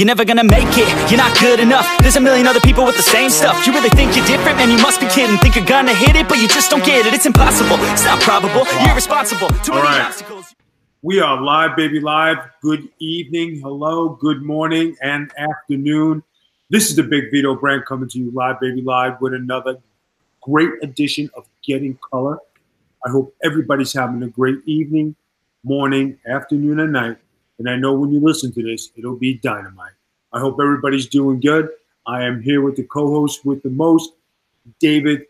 You're never gonna make it, you're not good enough There's a million other people with the same stuff You really think you're different? Man, you must be kidding Think you're gonna hit it, but you just don't get it It's impossible, it's not probable, you're irresponsible Too All many right. obstacles We are live, baby, live. Good evening, hello, good morning, and afternoon. This is the Big Vito brand coming to you live, baby, live with another great edition of Getting Color. I hope everybody's having a great evening, morning, afternoon, and night. And I know when you listen to this, it'll be dynamite. I hope everybody's doing good. I am here with the co-host with the most, David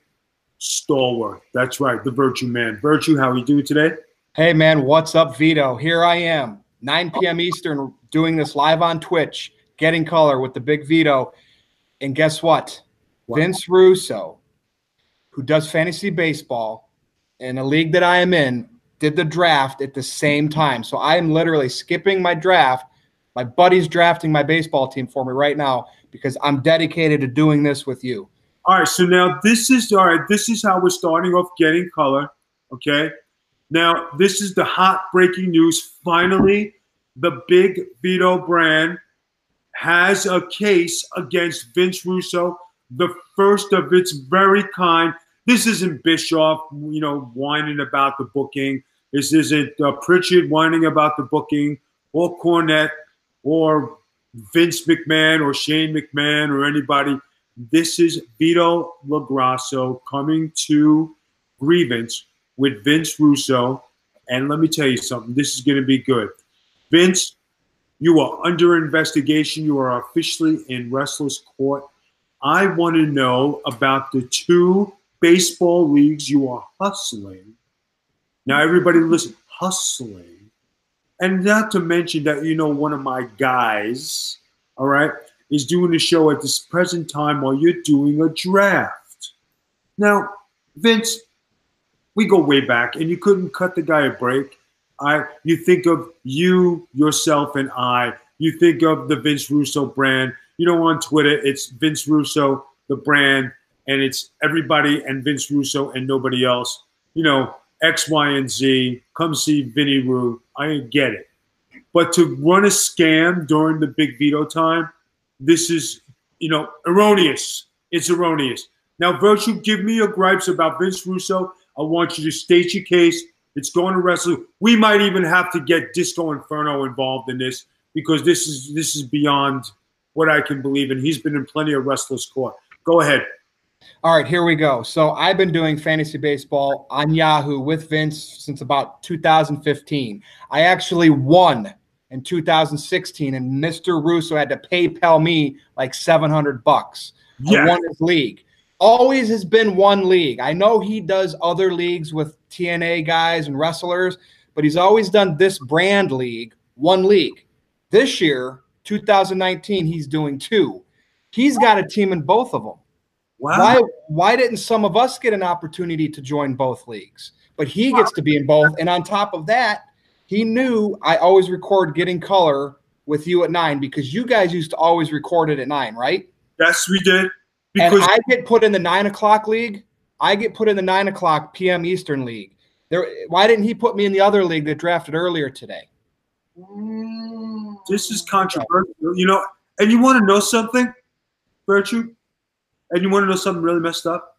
Stallworth. That's right, the Virtue Man. Virtue, how are you doing today? Hey man, what's up, Vito? Here I am, 9 p.m. Eastern, doing this live on Twitch, getting color with the big Vito. And guess what? What? Vince Russo, who does fantasy baseball in a league that I am in, did the draft at the same time. So I am literally skipping my draft. My buddy's drafting my baseball team for me right now because I'm dedicated to doing this with you. All right, so now this is all right. This is how we're starting off getting color. Okay, now this is the hot breaking news. Finally, the big Vito brand has a case against Vince Russo, the first of its very kind. This isn't Bischoff, you know, whining about the booking. This isn't uh, Pritchard whining about the booking, or Cornette, or Vince McMahon, or Shane McMahon, or anybody. This is Vito LoGrasso coming to grievance with Vince Russo. And let me tell you something, this is going to be good. Vince, you are under investigation. You are officially in wrestler's court. I want to know about the two baseball leagues you are hustling. Now, everybody listen, hustling. And not to mention that, you know, one of my guys, all right, is doing a show at this present time while you're doing a draft. Now, Vince, we go way back, and you couldn't cut the guy a break. I, you think of you, yourself, and I. You think of the Vince Russo brand. You know, on Twitter, it's Vince Russo, the brand, and it's everybody and Vince Russo and nobody else. You know, X, Y, and Z. Come see Vinny Roo. I get it. But to run a scam during the Big Vito time, this is, you know, erroneous. It's erroneous. Now, Virtue, give me your gripes about Vince Russo. I want you to state your case. It's going to wrestle. We might even have to get Disco Inferno involved in this because this is this is beyond what I can believe. And he's been in plenty of wrestlers' court. Go ahead. All right, here we go. So I've been doing fantasy baseball on Yahoo with Vince since about 2015. I actually won in 2016, and Mr. Russo had to PayPal me like 700 bucks. I won his league. Always has been one league. I know he does other leagues with TNA guys and wrestlers, but he's always done this brand league, one league. This year, 2019, he's doing two. He's got a team in both of them. Wow. Why why didn't some of us get an opportunity to join both leagues? But he gets to be in both. And on top of that, he knew I always record getting color with you at nine because you guys used to always record it at nine, right? Yes, we did. And Because I get put in the nine o'clock league. I get put in the nine o'clock PM Eastern league. There, why didn't he put me in the other league that drafted earlier today? Mm, this is controversial, you know. And you want to know something, Virtue? And you want to know something really messed up?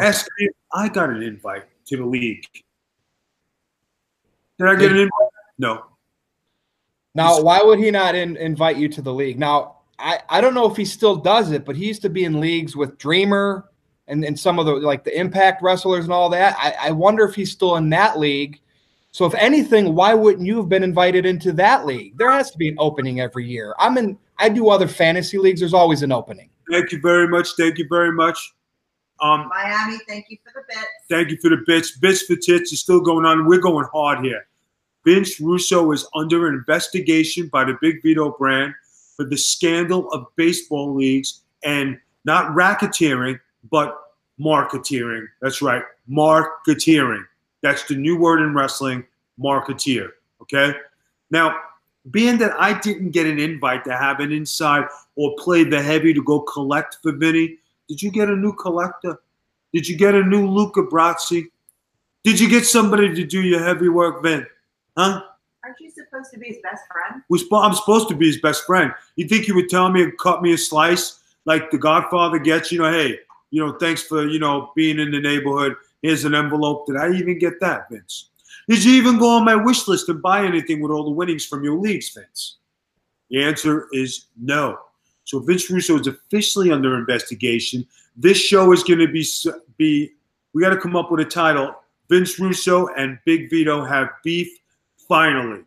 Ask me. I got an invite to the league. Did I get an invite? No. Now, why would he not in, invite you to the league? Now, I, I don't know if he still does it, but he used to be in leagues with Dreamer and, and some of the like the Impact wrestlers and all that. I, I wonder if he's still in that league. So, if anything, why wouldn't you have been invited into that league? There has to be an opening every year. I'm in. I do other fantasy leagues. There's always an opening. Thank you very much. Thank you very much. Um, Miami, thank you for the bits. Thank you for the bits. Bits for tits is still going on. We're going hard here. Vince Russo is under investigation by the Big Vito brand for the scandal of baseball leagues and not racketeering, but marketeering. That's right, marketeering. That's the new word in wrestling, marketeer. Okay? Now, being that I didn't get an invite to have an inside or play the heavy to go collect for Vinny, did you get a new collector? Did you get a new Luca Brasi? Did you get somebody to do your heavy work, Vin? Huh? Aren't you supposed to be his best friend? I'm supposed to be his best friend. You think he would tell me and cut me a slice like the Godfather gets? You know, hey, you know, thanks for you know being in the neighborhood. Here's an envelope. Did I even get that, Vince? Did you even go on my wish list and buy anything with all the winnings from your leagues, Vince? The answer is no. So Vince Russo is officially under investigation. This show is going to be be. We got to come up with a title. Vince Russo and Big Vito have beef. Finally.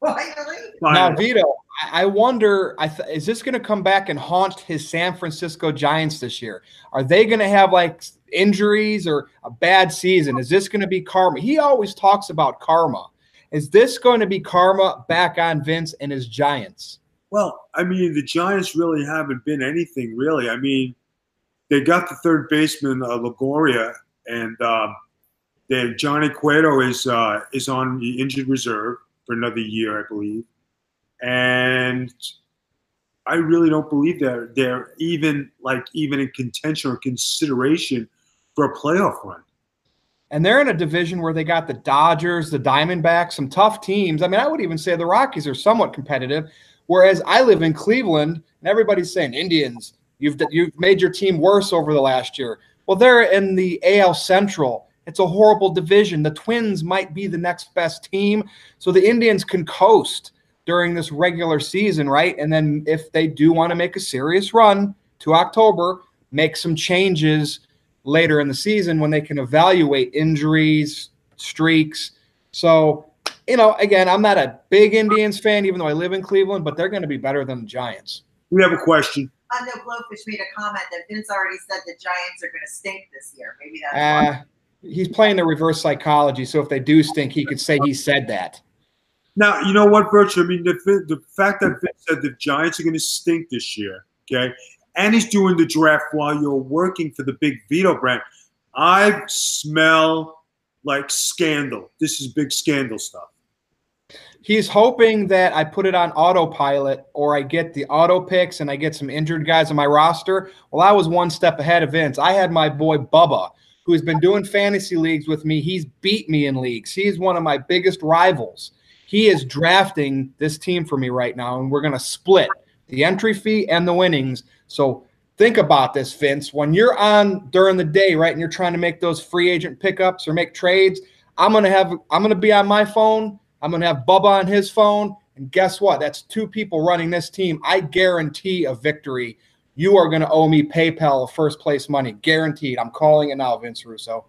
Finally. Now, Vito, I wonder, I th- is this going to come back and haunt his San Francisco Giants this year? Are they going to have like injuries or a bad season? Is this going to be karma? He always talks about karma. Is this going to be karma back on Vince and his Giants? Well, I mean, the Giants really haven't been anything really. I mean, they got the third baseman uh, and um, then Johnny Cueto is uh, is on the injured reserve for another year, I believe. And I really don't believe they're they're even like even in contention or consideration for a playoff run. And they're in a division where they got the Dodgers, the Diamondbacks, some tough teams. I mean, I would even say the Rockies are somewhat competitive. Whereas I live in Cleveland, and everybody's saying Indians, you've you've made your team worse over the last year. Well, they're in the AL Central. It's a horrible division. The Twins might be the next best team, so the Indians can coast during this regular season, right? And then if they do want to make a serious run to October, make some changes later in the season when they can evaluate injuries, streaks. So, you know, again, I'm not a big Indians fan, even though I live in Cleveland, but they're going to be better than the Giants. We have a question. I know Blowfish made a comment that Vince already said the Giants are going to stink this year. Maybe that's uh, He's playing the reverse psychology. So if they do stink, he could say he said that. Now, you know what, Virtue? I mean, the, the fact that Vince said the Giants are going to stink this year, okay, and he's doing the draft while you're working for the big Vito brand, I smell like scandal. This is big scandal stuff. He's hoping that I put it on autopilot or I get the auto picks and I get some injured guys on my roster. Well, I was one step ahead of Vince. I had my boy Bubba, who has been doing fantasy leagues with me. He's beat me in leagues. He's one of my biggest rivals. He is drafting this team for me right now, and we're going to split the entry fee and the winnings. So think about this, Vince. When you're on during the day, right, and you're trying to make those free agent pickups or make trades, I'm gonna have I'm gonna be on my phone. I'm gonna have Bubba on his phone, and guess what? That's two people running this team. I guarantee a victory. You are gonna owe me PayPal first place money, guaranteed. I'm calling it now, Vince Russo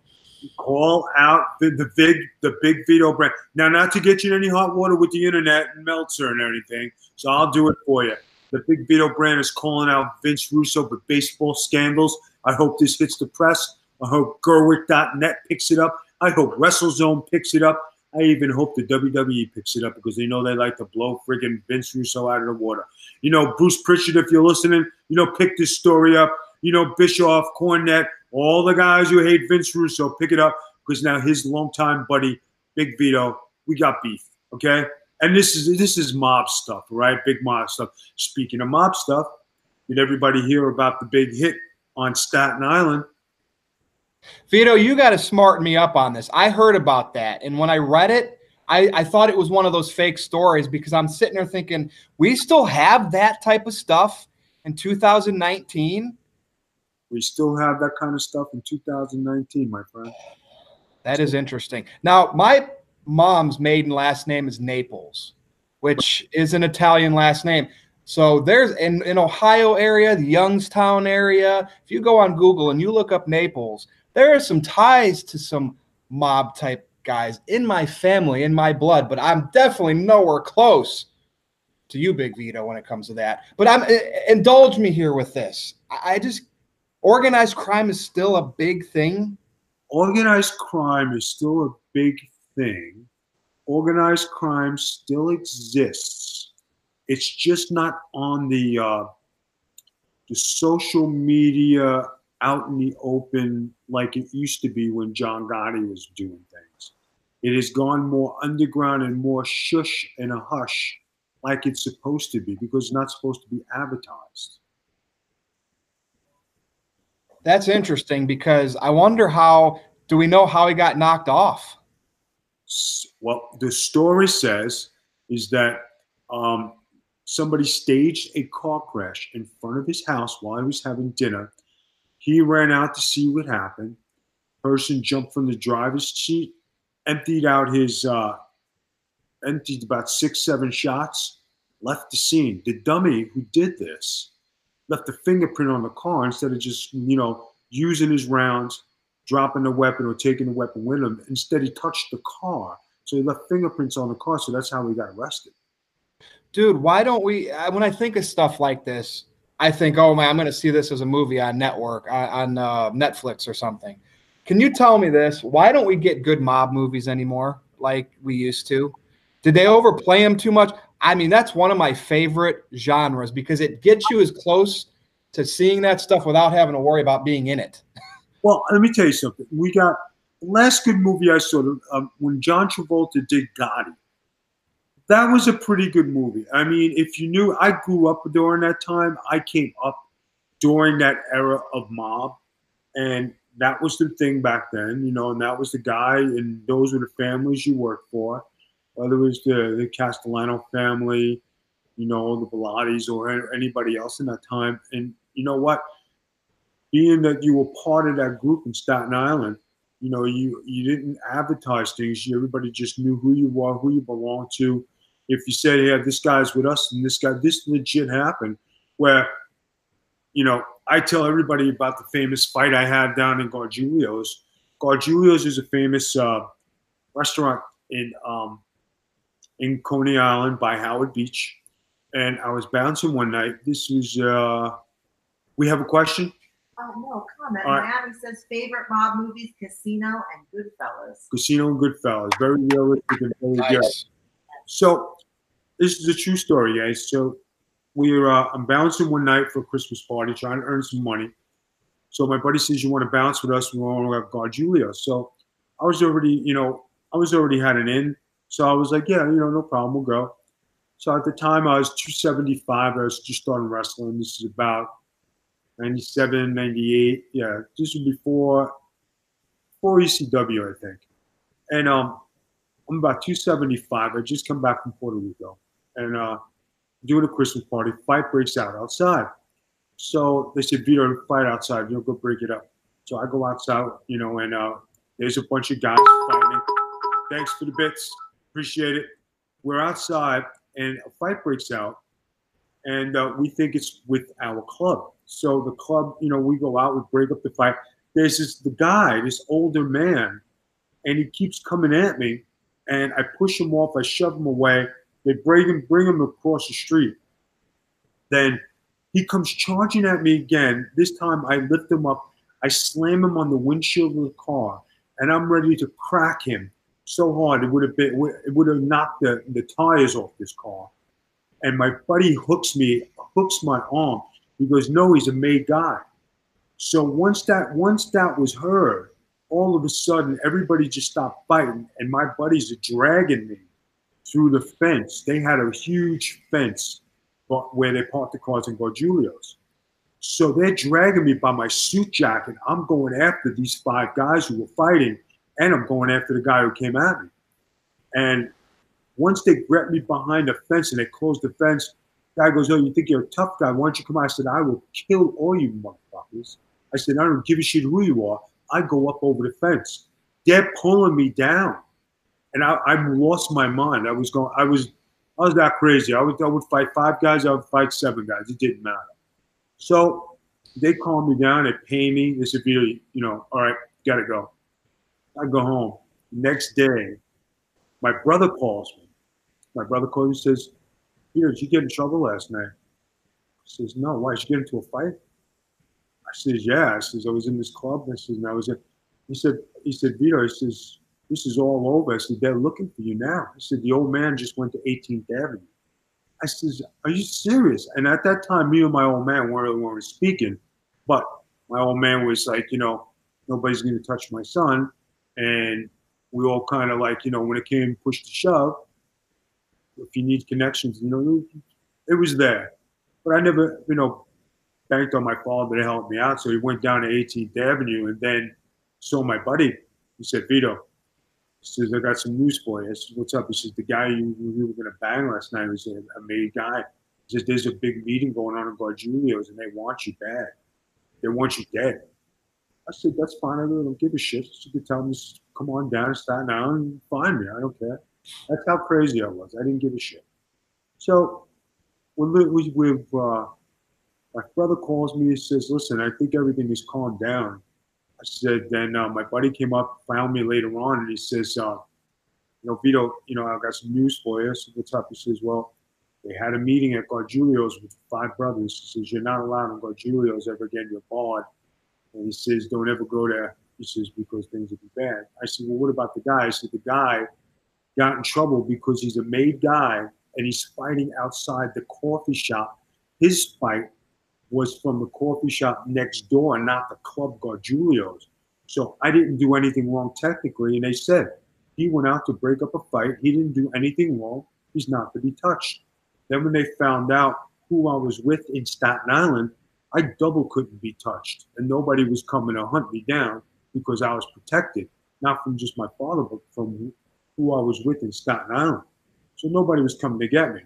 call out the, the big the big Vito brand. Now, not to get you any hot water with the internet and Meltzer and anything, so I'll do it for you. The big Vito brand is calling out Vince Russo for baseball scandals. I hope this hits the press. I hope Gerweck.net picks it up. I hope WrestleZone picks it up. I even hope the WWE picks it up because they know they like to blow friggin' Vince Russo out of the water. You know, Bruce Pritchard, if you're listening, you know, pick this story up. You know, Bischoff, Cornette, all the guys who hate Vince Russo, pick it up because now his longtime buddy, Big Vito, we got beef. Okay. And this is this is mob stuff, right? Big mob stuff. Speaking of mob stuff, did everybody hear about the big hit on Staten Island? Vito, you got to smarten me up on this. I heard about that. And when I read it, I, I thought it was one of those fake stories because I'm sitting there thinking, we still have that type of stuff in 2019. We still have that kind of stuff in 2019, my friend. That is interesting. Now, my mom's maiden last name is Naples, which is an Italian last name. So there's in, in Ohio area, the Youngstown area. If you go on Google and you look up Naples, there are some ties to some mob type guys in my family, in my blood, but I'm definitely nowhere close to you, Big Vito, when it comes to that. But I'm eh, indulge me here with this. I just organized crime is still a big thing? Organized crime is still a big thing. Organized crime still exists. It's just not on the uh, the social media out in the open like it used to be when John Gotti was doing things. It has gone more underground and more shush and a hush like it's supposed to be because it's not supposed to be advertised. That's interesting because I wonder how do we know how he got knocked off? Well, the story says is that um, somebody staged a car crash in front of his house while he was having dinner. He ran out to see what happened. Person jumped from the driver's seat, emptied out his, uh, emptied about six, seven shots, left the scene. The dummy who did this left a fingerprint on the car instead of just, you know, using his rounds, dropping the weapon or taking the weapon with him. Instead, he touched the car. So he left fingerprints on the car. So that's how he got arrested. Dude, why don't we? When I think of stuff like this, I think, oh man, I'm going to see this as a movie on network, on, uh, Netflix or something. Can you tell me this? Why don't we get good mob movies anymore like we used to? Did they overplay them too much? I mean, that's one of my favorite genres because it gets you as close to seeing that stuff without having to worry about being in it. Well, let me tell you something. We got last good movie I saw um, when John Travolta did Gotti. That was a pretty good movie. I mean, if you knew, I grew up during that time. I came up during that era of mob, and that was the thing back then, you know. And that was the guy, and those were the families you worked for, whether it was the the Castellano family, you know, the Bellattis or anybody else in that time. And you know what? Being that you were part of that group in Staten Island, you know, you you didn't advertise things. Everybody just knew who you were, who you belonged to. If you said, "Yeah, this guy's with us," and this guy, this legit happened. Where, you know, I tell everybody about the famous fight I had down in Gargiulo's. Gargiulo's is a famous uh, restaurant in um, in Coney Island by Howard Beach and I was bouncing one night. This was, uh, we have a question? Oh, no, comment. All right. Miami says favorite mob movies, Casino and Goodfellas. Casino and Goodfellas. Very realistic and very nice. good. So, this is a true story, guys. So, we're, uh, I'm bouncing one night for a Christmas party, trying to earn some money. So, my buddy says, You want to bounce with us? We want to have Gargiulo. So, I was already, you know, I was already had an in. So, I was like, Yeah, you know, no problem. We'll go. So at the time I was 275. I was just starting wrestling. This is about 97, 98. Yeah, this was before, before ECW, I think. And um, I'm about 275. I just come back from Puerto Rico. And uh, doing a Christmas party. Fight breaks out outside. So they said, Vito, fight outside. You'll go break it up. So I go outside, you know, and uh, there's a bunch of guys fighting. Thanks for the bits. Appreciate it. We're outside and a fight breaks out, and uh, we think it's with our club. So the club, you know, we go out, we break up the fight. There's this the guy, this older man, and he keeps coming at me, and I push him off, I shove him away. They bring him, bring him across the street. Then he comes charging at me again. This time I lift him up, I slam him on the windshield of the car, and I'm ready to crack him so hard it would have been it would have knocked the, the tires off this car. And my buddy hooks me, hooks my arm. He goes, No, he's a made guy. So once that once that was heard, all of a sudden everybody just stopped fighting, and my buddies are dragging me through the fence. They had a huge fence where they parked the cars in Gargiulo's. So they're dragging me by my suit jacket. I'm going after these five guys who were fighting and I'm going after the guy who came at me. And once they grabbed me behind the fence and they closed the fence, guy goes, "Oh, you think you're a tough guy? Why don't you come?" out? I said, "I will kill all you motherfuckers." I said, "I don't give a shit who you are. I go up over the fence. They're pulling me down, and I, I lost my mind. I was going. I was. I was that crazy. I would. I would fight five guys. I would fight seven guys. It didn't matter. So they calmed me down. They pay me. They said, "You know, all right, gotta go." I go home. Next day, my brother calls me. My brother calls me and says, Peter, did you get in trouble last night? I says, No, why? Did you get into a fight? I says, Yeah. I says, I was in this club. I says, and I was in. He said, he said, Vito, he says, this is all over. I said, they're looking for you now. He said, the old man just went to 18th Avenue. I says, are you serious? And at that time, me and my old man weren't really weren't speaking, but my old man was like, you know, nobody's going to touch my son. And we all kind of like, you know, when it came push to shove, if you need connections, you know, it was there. But I never, you know, banked on my father to help me out. So he went down to 18th Avenue and then saw my buddy. He said, Vito, He says, I got some news for you. I said, What's up? He says, The guy you, you were going to bang last night was a, a made guy. He says, There's a big meeting going on in Gargiulo's and they want you bad. They want you dead. I said, That's fine. I really don't give a shit. She could tell me, Come on down to Staten Island and find me. I don't care. That's how crazy I was. I didn't give a shit. So when we, uh, my brother calls me, he says, "Listen, I think everything is calmed down." I said, then uh, my buddy came up, found me later on, and he says, uh, "You know, Vito, you know, I've got some news for you." Said, "What's up?" He says, "Well, they had a meeting at Gargiulo's with five brothers." He says, "You're not allowed in Gargiulo's ever again. You're barred." And he says, "Don't ever go there." He says, "Because things will be bad." I said, "Well, what about the guy?" I said, "The guy got in trouble because he's a made guy and he's fighting outside the coffee shop. His fight was from the coffee shop next door, not the club Gargiulo's. So I didn't do anything wrong technically. And they said he went out to break up a fight. He didn't do anything wrong. He's not to be touched. Then when they found out who I was with in Staten Island, I double couldn't be touched. And nobody was coming to hunt me down because I was protected, not from just my father, but from who I was with in Staten Island. So nobody was coming to get me.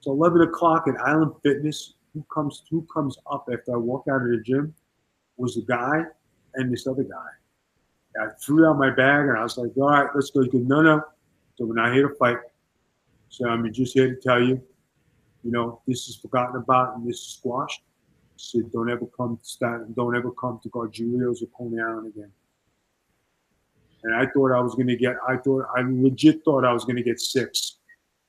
So 11 o'clock at Island Fitness, who comes who comes up after I walk out of the gym was the guy and this other guy. I threw out my bag and I was like, all right, let's go. Good. No, no. So we're not here to fight. So I'm just here to tell you, you know, this is forgotten about and this is squashed. Don't ever come to Staten, don't ever come to Gargiulo's or Coney Island again. And I thought I was gonna get I thought I legit thought I was gonna get six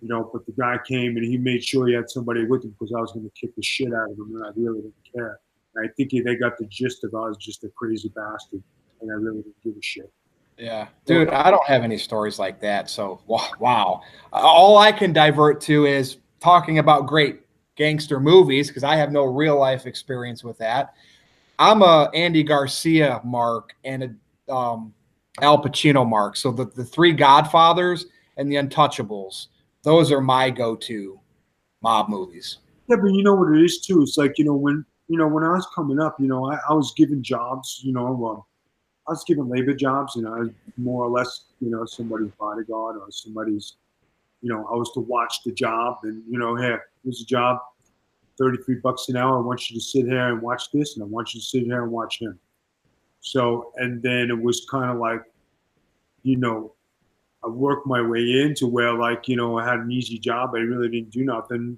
you know, but the guy came and he made sure he had somebody with him because I was going to kick the shit out of him, and I really didn't care. And I think they got the gist of I was just a crazy bastard, and I really didn't give a shit. Yeah, dude, I don't have any stories like that. So wow, all I can divert to is talking about great gangster movies because I have no real life experience with that. I'm a Andy Garcia mark and a um, Al Pacino mark. So the, the three Godfathers and the Untouchables those are my go-to mob movies. Yeah, but you know what it is too. It's like you know when you know when I was coming up, you know, I, I was given jobs. You know, um, I was given labor jobs. You know, more or less, you know, somebody's bodyguard or somebody's. You know, I was to watch the job, and you know, hey, here's a job, thirty-three bucks an hour. I want you to sit here and watch this, and I want you to sit here and watch him. So, and then it was kind of like, you know, I worked my way into where like you know I had an easy job. I really didn't do nothing,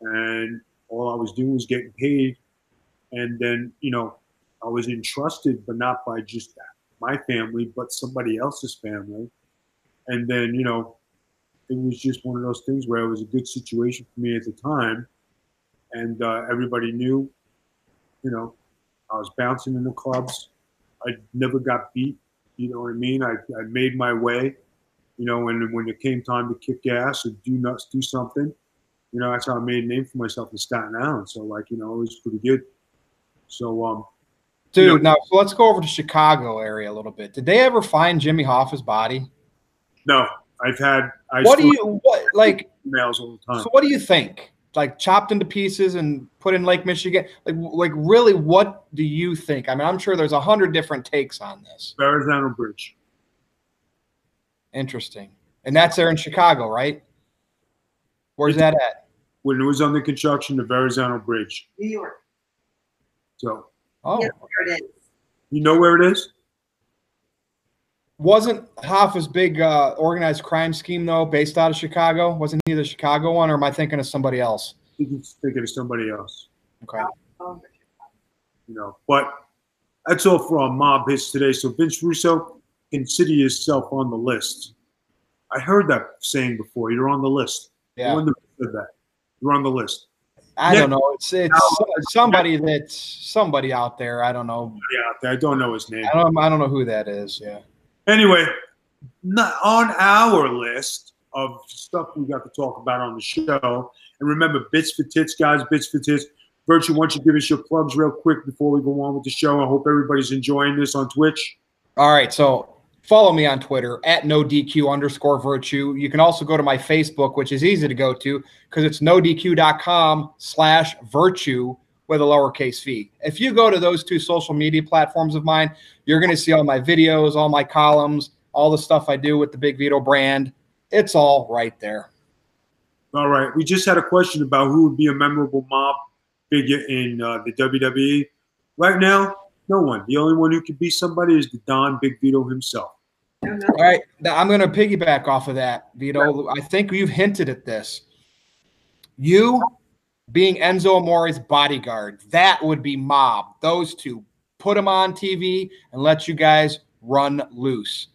and all I was doing was getting paid. And then you know I was entrusted, but not by just my family, but somebody else's family. And then you know it was just one of those things where it was a good situation for me at the time, and uh, everybody knew. You know, I was bouncing in the clubs. I never got beat. You know what I mean? I, I made my way you know, when when it came time to kick ass and do nuts, do something, you know, that's how I made a name for myself in Staten Island. So like, you know, it was pretty good. So um Dude, you know, now so let's go over to Chicago area a little bit. Did they ever find Jimmy Hoffa's body? No, I've had. I what do you what like emails all the time? So what do you think? Like chopped into pieces and put in Lake Michigan? Like like really, what do you think? I mean, I'm sure there's a hundred different takes on this. Verrazano Bridge. Interesting. And that's there in Chicago, right? Where's that at? When it was under construction, the Verrazano Bridge. New York. So. Oh. where it is. You know where it is? Wasn't Hoffa's big uh, organized crime scheme though based out of Chicago? Wasn't he the Chicago one, or am I thinking of somebody else? I think thinking of somebody else. Okay. You know, but that's all for our mob hits today. So Vince Russo, consider yourself on the list. I heard that saying before. You're on the list. Yeah. Said that? You're on the list. I Nick, don't know. It's it's somebody that's somebody out there. I don't know. Yeah. I don't know his name. I don't. I don't know who that is. Yeah. Anyway, not on our list of stuff we got to talk about on the show. And remember, bits for tits, guys. Bits for tits. Virtue, why don't you give us your plugs real quick before we go on with the show? I hope everybody's enjoying this on Twitch. All right. So follow me on Twitter at no DQ underscore virtue. You can also go to my Facebook, which is easy to go to because it's nodq.com slash virtue with a lowercase v. If you go to those two social media platforms of mine, you're going to see all my videos, all my columns, all the stuff I do with the Big Vito brand. It's all right there. All right. We just had a question about who would be a memorable mob figure in uh, the WWE. Right now, no one. The only one who could be somebody is the Don Big Vito himself. All right. I'm going to piggyback off of that, Vito. I think you've hinted at this. You being Enzo Amore's bodyguard, that would be mob. Those two. Put them on TV and let you guys run loose.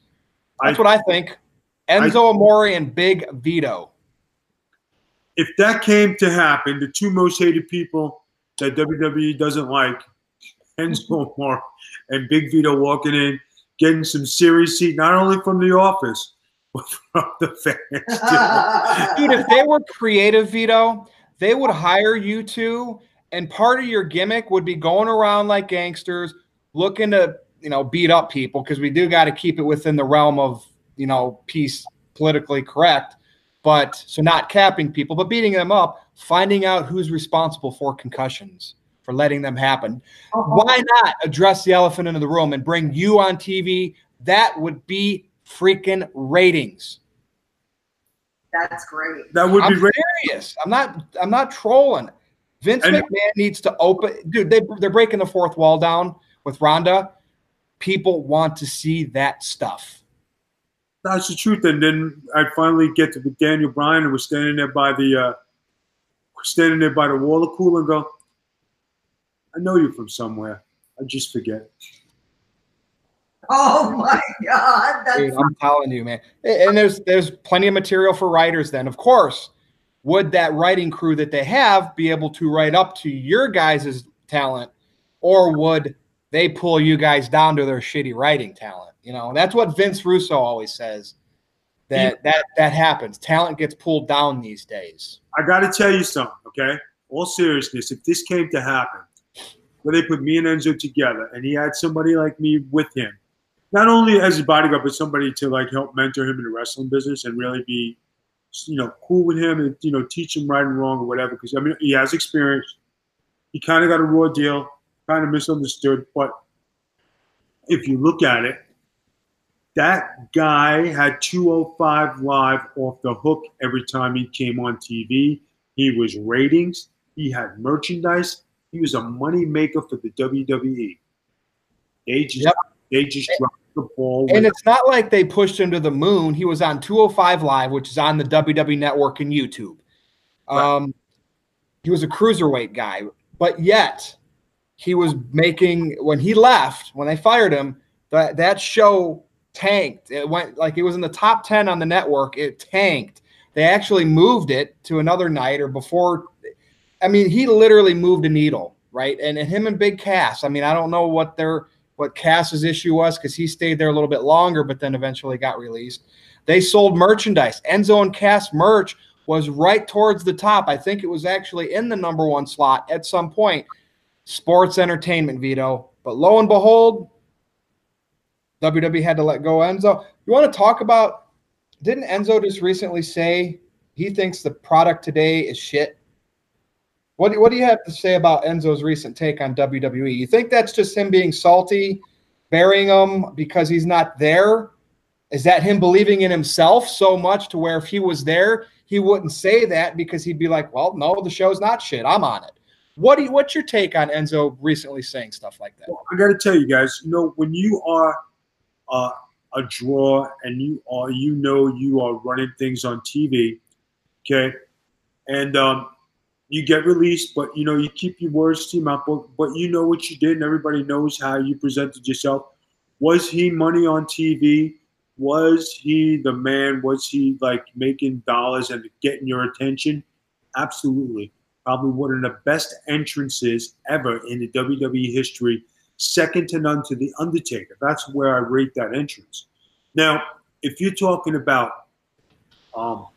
That's I, what I think. Enzo I, Amore and Big Vito. If that came to happen, the two most hated people that WWE doesn't like, Enzo Amore and Big Vito walking in, getting some serious heat, not only from the office, but from the fans. Dude, if they were creative, Vito, they would hire you two, and part of your gimmick would be going around like gangsters, looking to you know beat up people because we do got to keep it within the realm of you know peace, politically correct. But so not capping people, but beating them up, finding out who's responsible for concussions, for letting them happen. Uh-huh. Why not address the elephant in the room and bring you on TV? That would be freaking ratings. That's great. That would I'm be serious. I'm not. I'm not trolling. Vince and, McMahon needs to open. Dude, they they're breaking the fourth wall down with Ronda. People want to see that stuff. That's the truth. And then I finally get to Daniel Bryan and we're standing there by the uh, standing there by the water cooler and go, I know you from somewhere. I just forget. Oh my God! Dude, I'm telling you, man. And there's there's plenty of material for writers. Then, of course, would that writing crew that they have be able to write up to your guys' talent, or would they pull you guys down to their shitty writing talent? You know, that's what Vince Russo always says. That that that happens. Talent gets pulled down these days. I got to tell you something, okay? All seriousness, if this came to happen, where they put me and Enzo together, and he had somebody like me with him not only as a bodyguard, but somebody to like help mentor him in the wrestling business and really be, you know, cool with him and you know teach him right and wrong or whatever. Because I mean, he has experience. He kind of got a raw deal, kind of misunderstood. But if you look at it, that guy had 205 live off the hook every time he came on TV. He was ratings. He had merchandise. He was a money maker for the WWE. They just yep. They just dropped the ball. And it's not like they pushed him to the moon. He was on 205 Live, which is on the WWE Network and YouTube. Right. Um, he was a cruiserweight guy, but yet he was making when he left when they fired him. That that show tanked. It went like it was in the top 10 on the network. It tanked. They actually moved it to another night or before. I mean, he literally moved a needle, right? And, and him and Big Cass. I mean, I don't know what their what Cass's issue was because he stayed there a little bit longer, but then eventually got released. They sold merchandise. Enzo and Cass merch was right towards the top. I think it was actually in the number one slot at some point. Sports entertainment, Vito. But lo and behold, WWE had to let go Enzo. You want to talk about? Didn't Enzo just recently say he thinks the product today is shit? What, what do you have to say about Enzo's recent take on WWE? You think that's just him being salty, burying him because he's not there? Is that him believing in himself so much to where if he was there, he wouldn't say that because he'd be like, "Well, no, the show's not shit. I'm on it." What do you, what's your take on Enzo recently saying stuff like that? Well, I got to tell you guys, you know, when you are uh, a draw and you are, you know, you are running things on TV, okay, and um, you get released, but you know you keep your words to your mouth. But, but you know what you did, and everybody knows how you presented yourself. Was he money on TV? Was he the man? Was he like making dollars and getting your attention? Absolutely. Probably one of the best entrances ever in the WWE history, second to none to The Undertaker. That's where I rate that entrance. Now, if you're talking about um,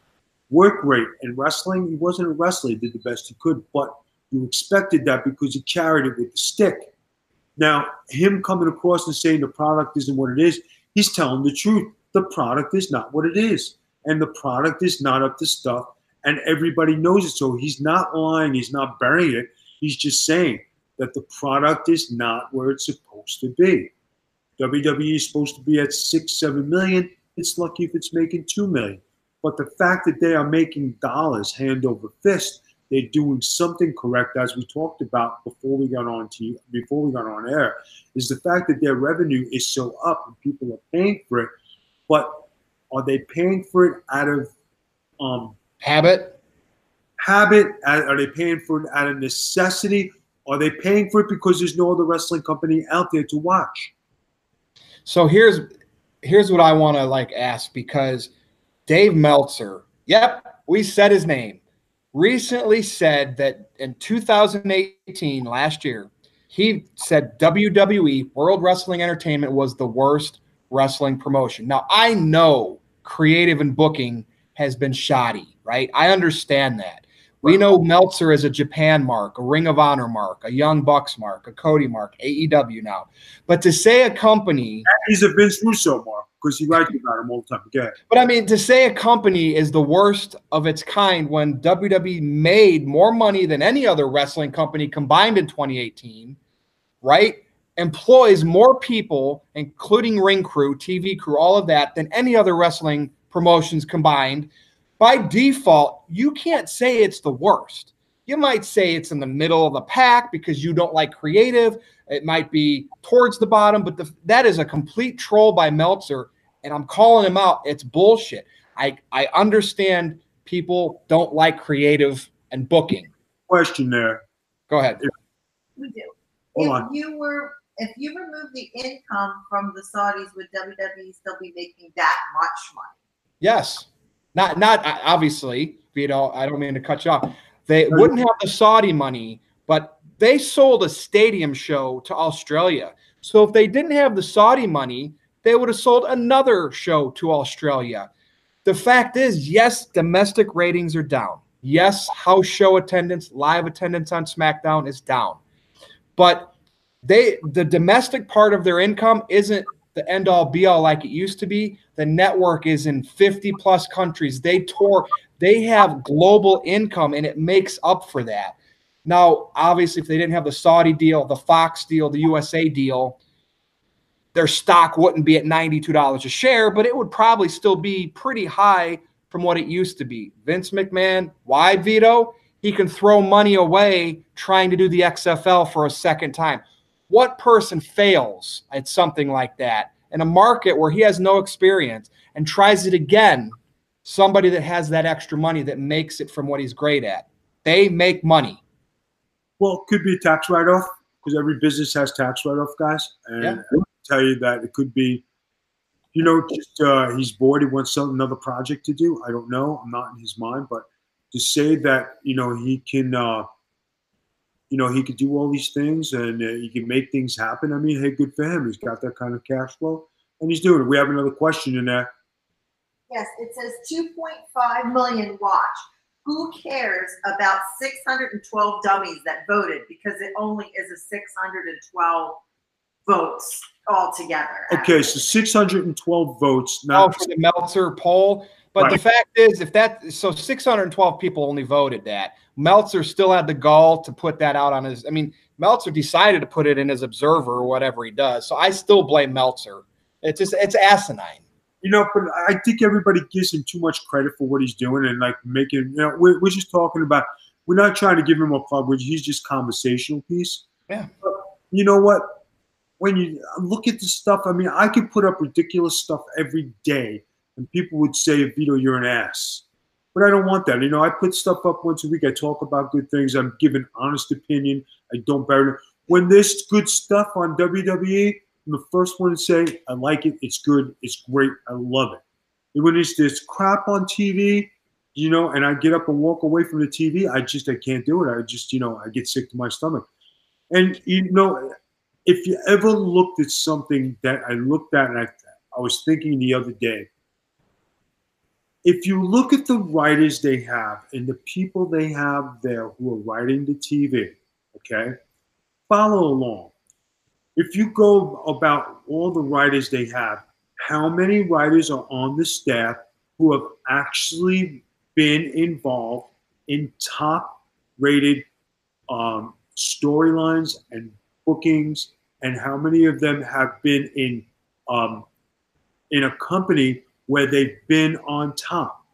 work rate in wrestling. He wasn't a wrestler. He did the best he could, but you expected that because he carried it with the stick. Now, him coming across and saying the product isn't what it is, he's telling the truth. The product is not what it is. And the product is not up to stuff. And everybody knows it. So he's not lying. He's not burying it. He's just saying that the product is not where it's supposed to be. WWE is supposed to be at six, seven million. It's lucky if it's making two million. But the fact that they are making dollars hand over fist, they're doing something correct, as we talked about before we got on to before we got on air, is the fact that their revenue is so up and people are paying for it. But are they paying for it out of um, habit? Habit? Are they paying for it out of necessity? Are they paying for it because there's no other wrestling company out there to watch? So here's here's what I want to like ask because Dave Meltzer, yep, we said his name, recently said that in 2018, last year, he said WWE, World Wrestling Entertainment, was the worst wrestling promotion. Now, I know creative and booking has been shoddy, right? I understand that. We know Meltzer is a Japan mark, a Ring of Honor mark, a Young Bucks mark, a Cody mark, AEW now. But to say a company. He's a Vince Russo mark because he writes about him all the time. Again. But I mean, to say a company is the worst of its kind when WWE made more money than any other wrestling company combined in 2018, right? Employs more people, including ring crew, TV crew, all of that, than any other wrestling promotions combined by default, you can't say it's the worst. You might say it's in the middle of the pack because you don't like creative. It might be towards the bottom, but the, that is a complete troll by Meltzer, and I'm calling him out. It's bullshit. I I understand people don't like creative and booking. Question there. Go ahead. We do. Hold if on. you were if you remove the income from the Saudis, would WWE still be making that much money? Yes. Not not uh, obviously. You know, I don't mean to cut you off. They wouldn't have the Saudi money, but they sold a stadium show to Australia. So if they didn't have the Saudi money, they would have sold another show to Australia. The fact is, yes, domestic ratings are down. Yes, house show attendance, live attendance on SmackDown is down. But they the domestic part of their income isn't the end all be all like it used to be. The network is in 50 plus countries. They tour, they have global income, and it makes up for that. Now, obviously, if they didn't have the Saudi deal, the Fox deal, the USA deal, their stock wouldn't be at $92 a share, but it would probably still be pretty high from what it used to be. Vince McMahon, why Vito? He can throw money away trying to do the XFL for a second time. What person fails at something like that in a market where he has no experience and tries it again? Somebody that has that extra money that makes it from what he's great at. They make money. Well, it could be a tax write off because every business has tax write off, guys. And Yeah. Tell you that it could be, you know, just uh, he's bored. He wants some, another project to do. I don't know. I'm not in his mind, but to say that you know he can, uh, you know, he could do all these things and uh, he can make things happen. I mean, hey, good for him. He's got that kind of cash flow, and he's doing it. We have another question in there. Yes, it says 2.5 million watch. Who cares about 612 dummies that voted because it only is a 612 votes altogether? Okay, so 612 votes. Now Now, oh, for the Meltzer poll. But the fact is, if that so 612 people only voted that, Meltzer still had the gall to put that out on his. I mean, Meltzer decided to put it in his observer or whatever he does. So I still blame Meltzer. It's just it's asinine. You know, but I think everybody gives him too much credit for what he's doing and like making. You know, we're, we're just talking about. We're not trying to give him a plug. He's just conversational piece. Yeah. But you know what? When you look at the stuff, I mean, I could put up ridiculous stuff every day, and people would say, "Vito, you're an ass." But I don't want that. You know, I put stuff up once a week. I talk about good things. I'm giving honest opinion. I don't bury it. When there's good stuff on WWE, I'm the first one to say, I like it. It's good. It's great. I love it. And when there's this crap on TV, you know, and I get up and walk away from the TV, I just I can't do it. I just, you know, I get sick to my stomach. And you know, if you ever looked at something that I looked at and I, I was thinking the other day, if you look at the writers they have and the people they have there who are writing the TV, okay, follow along. If you go about all the writers they have, how many writers are on the staff who have actually been involved in top rated um, storylines and bookings and how many of them have been in um, in a company where they've been on top?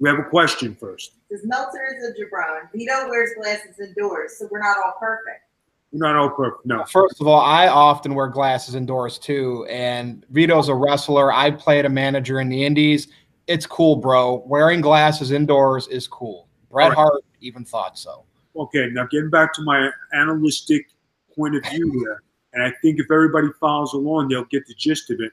We have a question first. Because Meltzer is a jabron. Vito wears glasses indoors, so we're not all perfect. We're not all perfect. No. First of all, I often wear glasses indoors too. And Vito's a wrestler. I played a manager in the Indies. It's cool, bro. Wearing glasses indoors is cool. Bret All right. Hart even thought so. Okay, now getting back to my analytic point of view here, and I think if everybody follows along, they'll get the gist of it.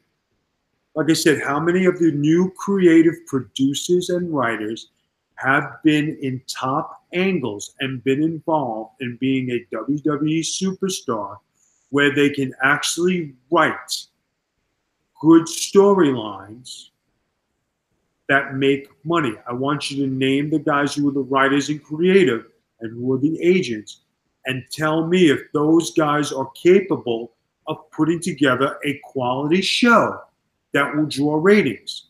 Like I said, how many of the new creative producers and writers have been in top angles and been involved in being a WWE superstar where they can actually write good storylines that make money? I want you to name the guys who are the writers and creative and who are the agents and tell me if those guys are capable of putting together a quality show that will draw ratings.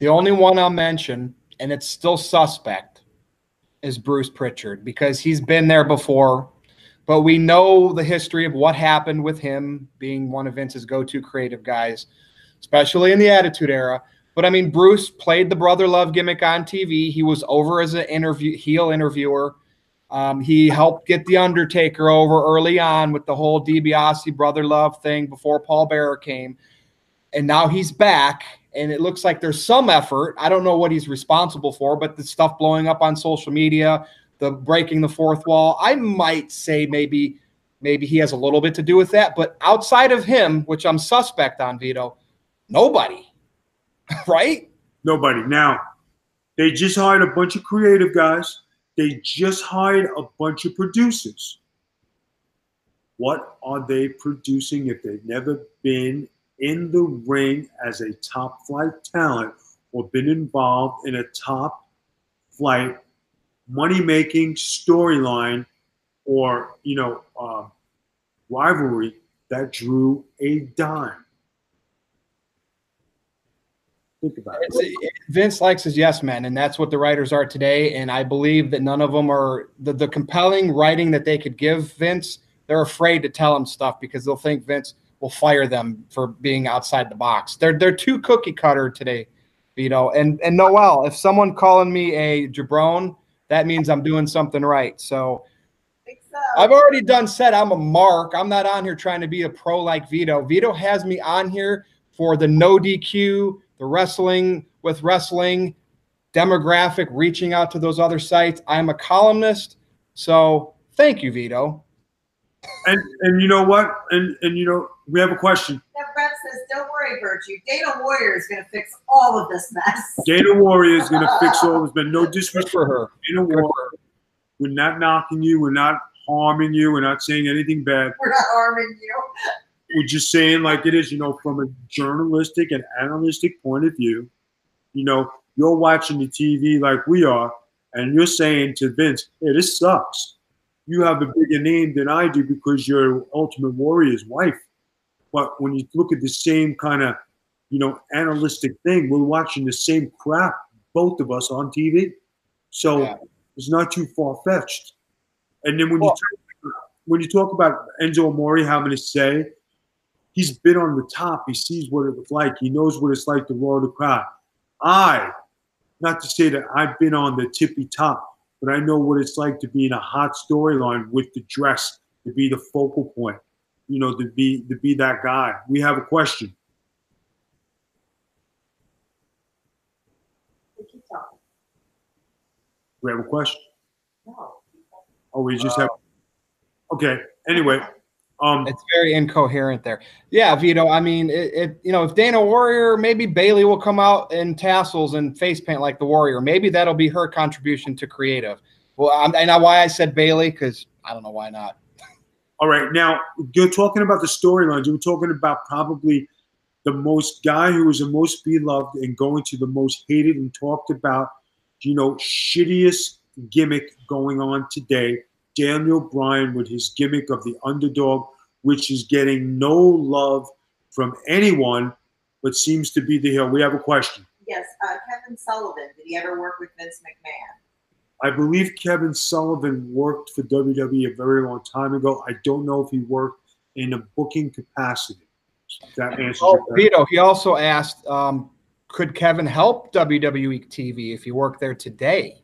The only one I'll mention, and it's still suspect, is Bruce Pritchard because he's been there before. But we know the history of what happened with him being one of Vince's go to creative guys, especially in the Attitude Era. But I mean, Bruce played the brother love gimmick on TV. He was over as an interview heel interviewer. Um, he helped get the Undertaker over early on with the whole DiBiase brother love thing before Paul Bearer came, and now he's back. And it looks like there's some effort. I don't know what he's responsible for, but the stuff blowing up on social media, the breaking the fourth wall, I might say maybe maybe he has a little bit to do with that. But outside of him, which I'm suspect on, Vito, nobody, right? Nobody. Now, they just hired a bunch of creative guys. They just hired a bunch of producers. What are they producing if they've never been in the ring as a top flight talent or been involved in a top flight money making storyline or, you know, uh, rivalry that drew a dime? Think about it. It's, Vince likes his yes men, and that's what the writers are today. And I believe that none of them are the, the compelling writing that they could give Vince. They're afraid to tell him stuff because they'll think Vince will fire them for being outside the box. They're they're too cookie cutter today, Vito. And and Noel, if someone calling me a jabron, that means I'm doing something right. So I think so. I've already done said I'm a mark. I'm not on here trying to be a pro like Vito. Vito has me on here for the no DQ, the wrestling with wrestling demographic, reaching out to those other sites. I'm a columnist. So thank you, Vito. And and you know what? And and you know, we have a question. Now, Brett says, don't worry, Virtue. Dana Warrior is going to fix all of this mess. Dana Warrior is gonna fix all this, but no disrespect. for her. Dana Warrior, we're not knocking you, we're not harming you, we're not saying anything bad. We're not harming you. We're just saying like it is, you know, from a journalistic and analytic point of view, you know, you're watching the TV like we are, and you're saying to Vince, hey, this sucks. You have a bigger name than I do because you're Ultimate Warrior's wife. But when you look at the same kind of, you know, analytic thing, we're watching the same crap, both of us on TV. So Yeah. it's not too far fetched. And then when Well- you talk, when you talk about Enzo Amore having to say, he's been on the top. He sees what it's like. He knows what it's like to roar the crowd. I, not to say that I've been on the tippy top, but I know what it's like to be in a hot storyline with the dress, to be the focal point, you know, to be to be that guy. We have a question. We keep talking. We have a question. No. Oh, we just uh, have. Okay. Anyway, um, It's very incoherent there. Yeah, Vito. I mean, it, it, you know, if Dana Warrior, maybe Bailey will come out in tassels and face paint like the Warrior. Maybe that'll be her contribution to creative. Well, I'm, and I, why I said Bailey because I don't know why not. All right, now you're talking about the storylines. You're talking about probably the most guy who was the most beloved and going to the most hated and talked about, you know, shittiest gimmick going on today. Daniel Bryan with his gimmick of the underdog, which is getting no love from anyone, but seems to be the heel. We have a question. Yes, uh, Kevin Sullivan. Did he ever work with Vince McMahon? I believe Kevin Sullivan worked for WWE a very long time ago. I don't know if he worked in a booking capacity. That answers Oh. Vito, he also asked, um, could Kevin help WWE TV if he worked there today?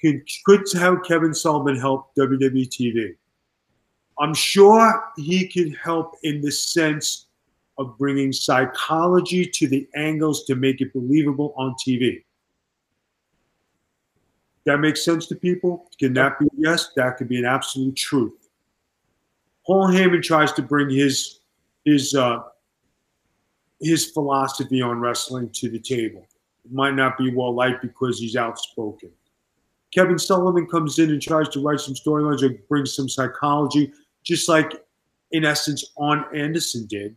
Could, could have Kevin Sullivan help WWE TV? I'm sure he could help in the sense of bringing psychology to the angles to make it believable on TV. That makes sense to people? Can that be yes? That could be an absolute truth. Paul Heyman tries to bring his his uh, his philosophy on wrestling to the table. It might not be well liked because he's outspoken. Kevin Sullivan comes in and tries to write some storylines or bring some psychology, just like in essence Arn Anderson did.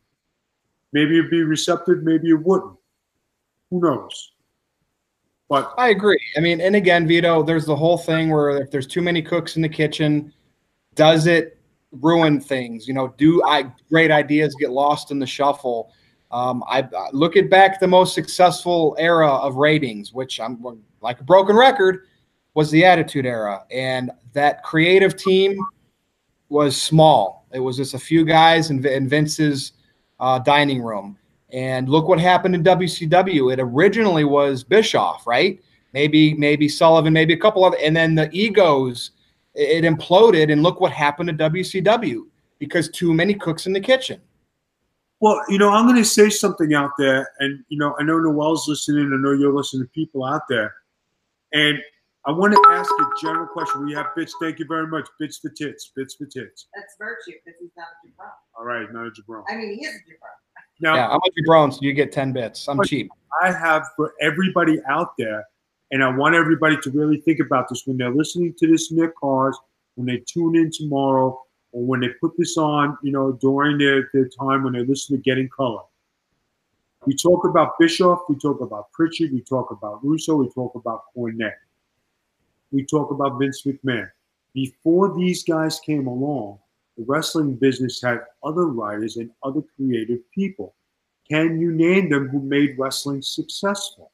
Maybe it'd be receptive, maybe it wouldn't. Who knows? But I agree. I mean, and again, Vito, there's the whole thing where if there's too many cooks in the kitchen, does it ruin things? You know, do I great ideas get lost in the shuffle? Um, I I look at back the most successful era of ratings, which I'm like a broken record, was the Attitude Era, and that creative team was small. It was just a few guys in, in Vince's uh, dining room. And look what happened in WCW. It originally was Bischoff, right? Maybe maybe Sullivan, maybe a couple other, and then the egos it imploded. And look what happened to WCW because too many cooks in the kitchen. Well, you know, I'm going to say something out there, and you know, I know Noel's listening. I know you're listening to people out there, and I want to ask a general question. We have bits. Thank you very much. Bits for tits. Bits for tits. That's virtue because he's not a Jabron. All right, not a jabron. I mean, he is a Jabron. Now, Yeah, I'm a Jabron, so you get 10 bits. I'm cheap. I have for everybody out there, and I want everybody to really think about this when they're listening to this in their cars, when they tune in tomorrow, or when they put this on, you know, during their, their time when they listen to Getting Color. We talk about Bischoff, we talk about Pritchard, we talk about Russo, we talk about Cornette, we talk about Vince McMahon. Before these guys came along, the wrestling business had other writers and other creative people. Can you name them who made wrestling successful?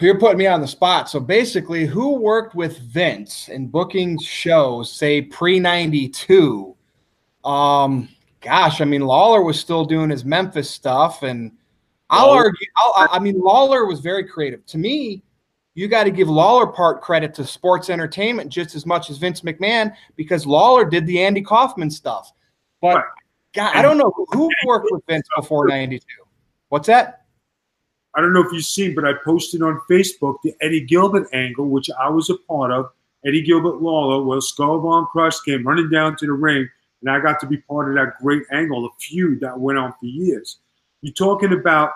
You're putting me on the spot. So basically, who worked with Vince in booking shows, say pre 92? Um, gosh, I mean, Lawler was still doing his Memphis stuff. And I'll argue, I'll, I mean, Lawler was very creative. To me, you got to give Lawler part credit to sports entertainment just as much as Vince McMahon because Lawler did the Andy Kaufman stuff. But Right. God, I don't know who worked with Vince before 92. What's that? I don't know if you've seen, but I posted on Facebook the Eddie Gilbert angle, which I was a part of. Eddie Gilbert Lawler, where Skull Von Crush came running down to the ring, and I got to be part of that great angle, the feud that went on for years. You're talking about,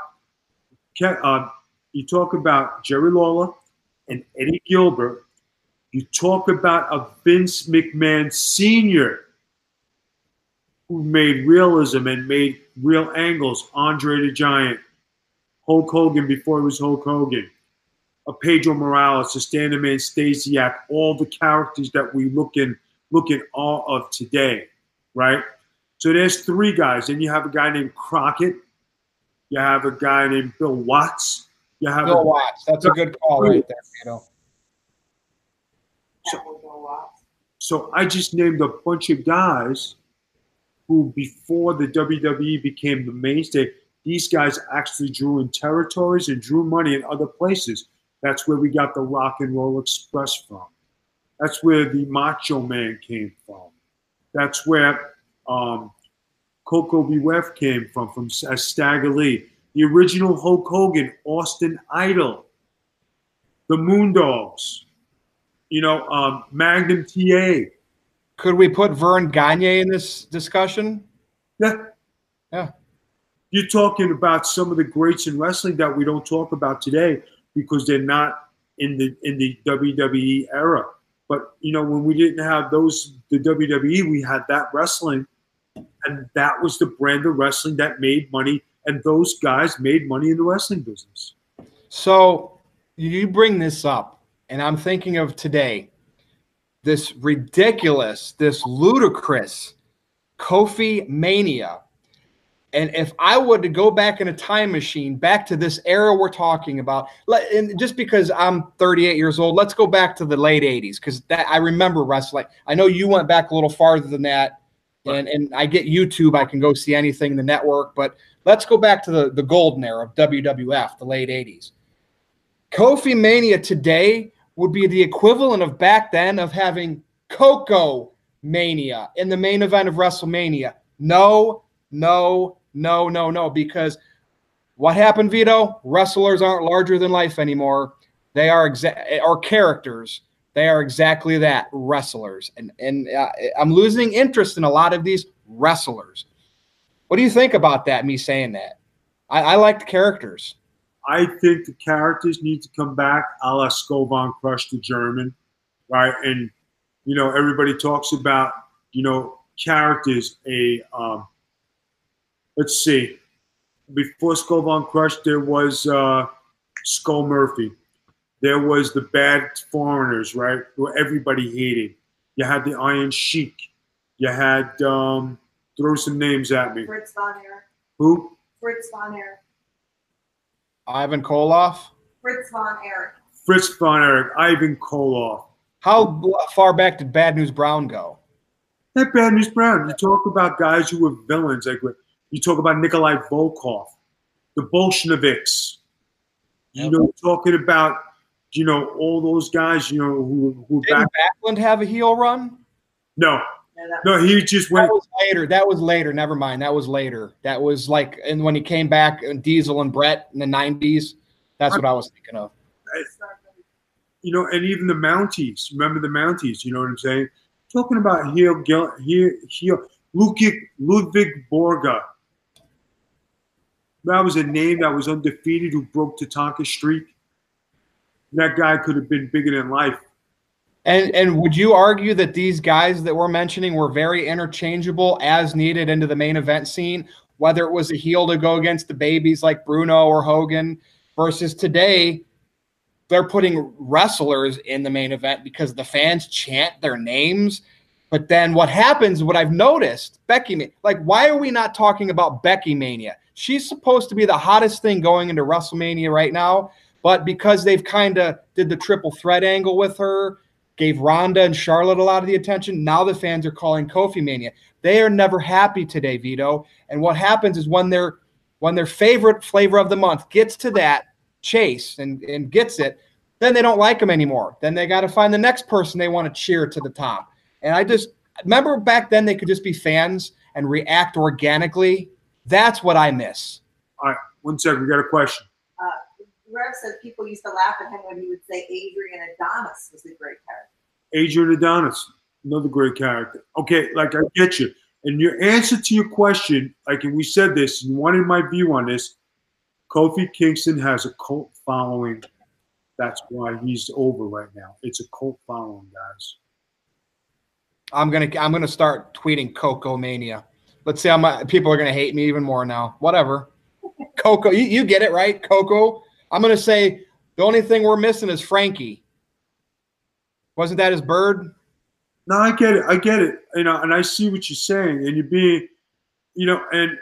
uh, you talk about Jerry Lawler and Eddie Gilbert. You talk about a Vince McMahon Senior who made realism and made real angles. Andre the Giant, Hulk Hogan before he was Hulk Hogan, a Pedro Morales, a Stand Man Stasiak, all the characters that we look in look in awe of today, right? So there's three guys. Then you have a guy named Crockett. You have a guy named Bill Watts. You have Bill a, Watts. That's a good call right there, Vito. That will go lots. so I just named a bunch of guys who, before the WWE became the mainstay, these guys actually drew in territories and drew money in other places. That's where we got the Rock and Roll Express from. That's where the Macho Man came from. That's where um, Koko B. Ware came from, from as Stagger Lee. The original Hulk Hogan, Austin Idol, the Moondogs, you know, um, Magnum TA. Could we put Verne Gagne in this discussion? Yeah. Yeah. You're talking about some of the greats in wrestling that we don't talk about today because they're not in the in the WWE era. But you know, when we didn't have those the WWE, we had that wrestling, and that was the brand of wrestling that made money, and those guys made money in the wrestling business. So you bring this up, and I'm thinking of today this ridiculous, this ludicrous Kofi mania. And if I were to go back in a time machine, back to this era we're talking about, let- and just because I'm 38 years old, let's go back to the late 80s because that I remember wrestling. I know you went back a little farther than that, And and I get YouTube, I can go see anything in the network, but let's go back to the, the golden era of WWF, the late 80s. Kofi Mania today would be the equivalent of back then of having Koko Mania in the main event of WrestleMania. No, no, no, no, no, because what happened, Vito? Wrestlers aren't larger than life anymore. They are exa- or characters. They are exactly that, wrestlers. And and uh, I'm losing interest in a lot of these wrestlers. What do you think about that? Me saying that? I, I like the characters. I think the characters need to come back, a la Von Crush the German, right? And you know, everybody talks about you know characters. A um, let's see, before Skull Von Crush, there was uh, Skull Murphy. There was the bad foreigners, right? Who everybody hated. You had the Iron Sheik. You had um, throw some names at me. Fritz von Erich. Who? Fritz von Erich. Ivan Koloff. Fritz von Erich. Fritz von Erich, Ivan Koloff. How far back did Bad News Brown go? That Bad News Brown. You talk about guys who were villains. Like you talk about Nikolai Volkov, the Bolsheviks. You Yep. know, talking about you know all those guys. You know who who back. Didn't Backlund have a heel run? No, No, that no, he just That went. was later. That was later. Never mind. That was later. That was like, and when he came back, uh, Diesel and Bret in the '90s. That's what I was thinking of. You know, and even the Mounties. Remember the Mounties? You know what I'm saying? Talking about heel, heel, heel. Ludwig, Ludwig Borga. That was a name that was undefeated who broke Tatanka's streak. That guy could have been bigger than life. And and would you argue that these guys that we're mentioning were very interchangeable as needed into the main event scene, whether it was a heel to go against the babies like Bruno or Hogan, versus today, they're putting wrestlers in the main event because the fans chant their names. But then what happens, what I've noticed, Becky, like, why are we not talking about Becky Mania? She's supposed to be the hottest thing going into WrestleMania right now. But because they've kind of did the triple threat angle with her, gave Ronda and Charlotte a lot of the attention. Now the fans are calling Kofi Mania. They are never happy today, Vito. And what happens is when their when their favorite flavor of the month gets to that chase and, and gets it, then they don't like them anymore. Then they got to find the next person they want to cheer to the top. And I just remember back then they could just be fans and react organically. That's what I miss. All right, one second. We got a question. Rev said people used to laugh at him when he would say Adrian Adonis was a great character. Adrian Adonis, another great character. Okay, like I get you. And your answer to your question, like and we said this, and you wanted my view on this, Kofi Kingston has a cult following. That's why he's over right now. It's a cult following, guys. I'm gonna I'm gonna start tweeting Koko Mania. Let's see how my people are gonna hate me even more now. Whatever. Coco, you, you get it right, Coco. I'm gonna say the only thing we're missing is Frankie. Wasn't that his bird? No, I get it. I get it. You know, and I see what you're saying, and you're being, you know, and